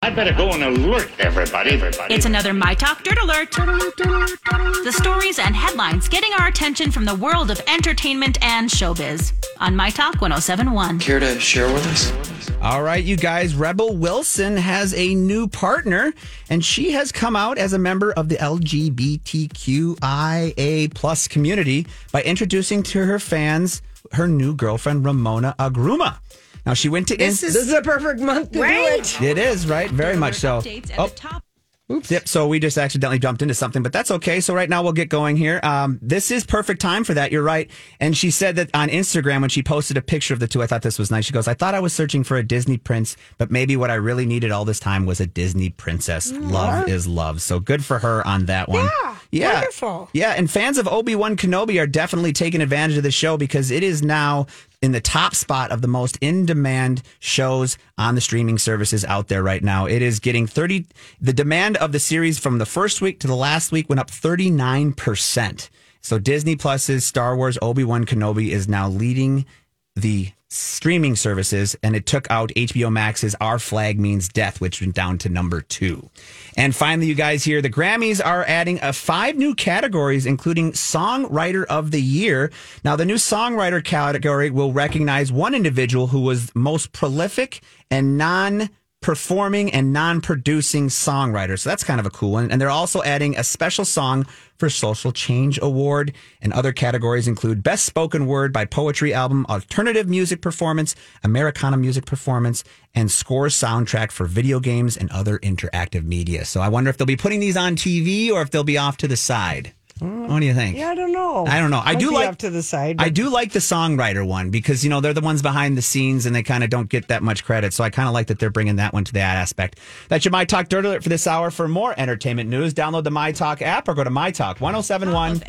I better go and alert everybody, everybody. It's another My Talk Dirt Alert. The stories and headlines getting our attention from the world of entertainment and showbiz on My Talk 1071. Care to share with us? All right, you guys. Rebel Wilson has a new partner, and she has come out as a member of the LGBTQIA plus community by introducing to her fans her new girlfriend, Ramona Agruma. Now she went to This in- is, this is a perfect month to Right? do it. It is right, very much so. Updates at Oh, the top. Oops. Yep. So we just accidentally jumped into something, but that's okay. So right now we'll get going here. Um, this is perfect time for that. You're right. And she said that on Instagram when she posted a picture of the two, I thought this was nice. She goes, I thought I was searching for a Disney prince, but maybe what I really needed all this time was a Disney princess. Love is love. So good for her on that one. Yeah, Yeah. wonderful. Yeah. And fans of Obi-Wan Kenobi are definitely taking advantage of the show because it is now in the top spot of the most in demand shows on the streaming services out there right now. It is getting 30, the demand of the series from the first week to the last week went up 39%. So Disney Plus's Star Wars Obi Wan Kenobi is now leading the streaming services, and it took out HBO Max's Our Flag Means Death, which went down to number two. And finally, you guys here, the Grammys are adding a five new categories, including Songwriter of the Year. Now, the new Songwriter category will recognize one individual who was most prolific and non performing and non-producing songwriter. So that's kind of a cool one. And they're also adding a special song for Social Change Award. And other categories include Best Spoken Word by Poetry Album, Alternative Music Performance, Americana Music Performance, and Score Soundtrack for Video Games and Other Interactive Media. So I wonder if they'll be putting these on TV or if they'll be off to the side. What do you think? Yeah, I don't know. I don't know. I Might do like to the side. I do like the songwriter one because you know they're the ones behind the scenes and they kind of don't get that much credit. So I kind of like that they're bringing that one to that aspect. That's your My Talk Dirt Alert for this hour. For more entertainment news, download the My Talk app or go to My mytalk1071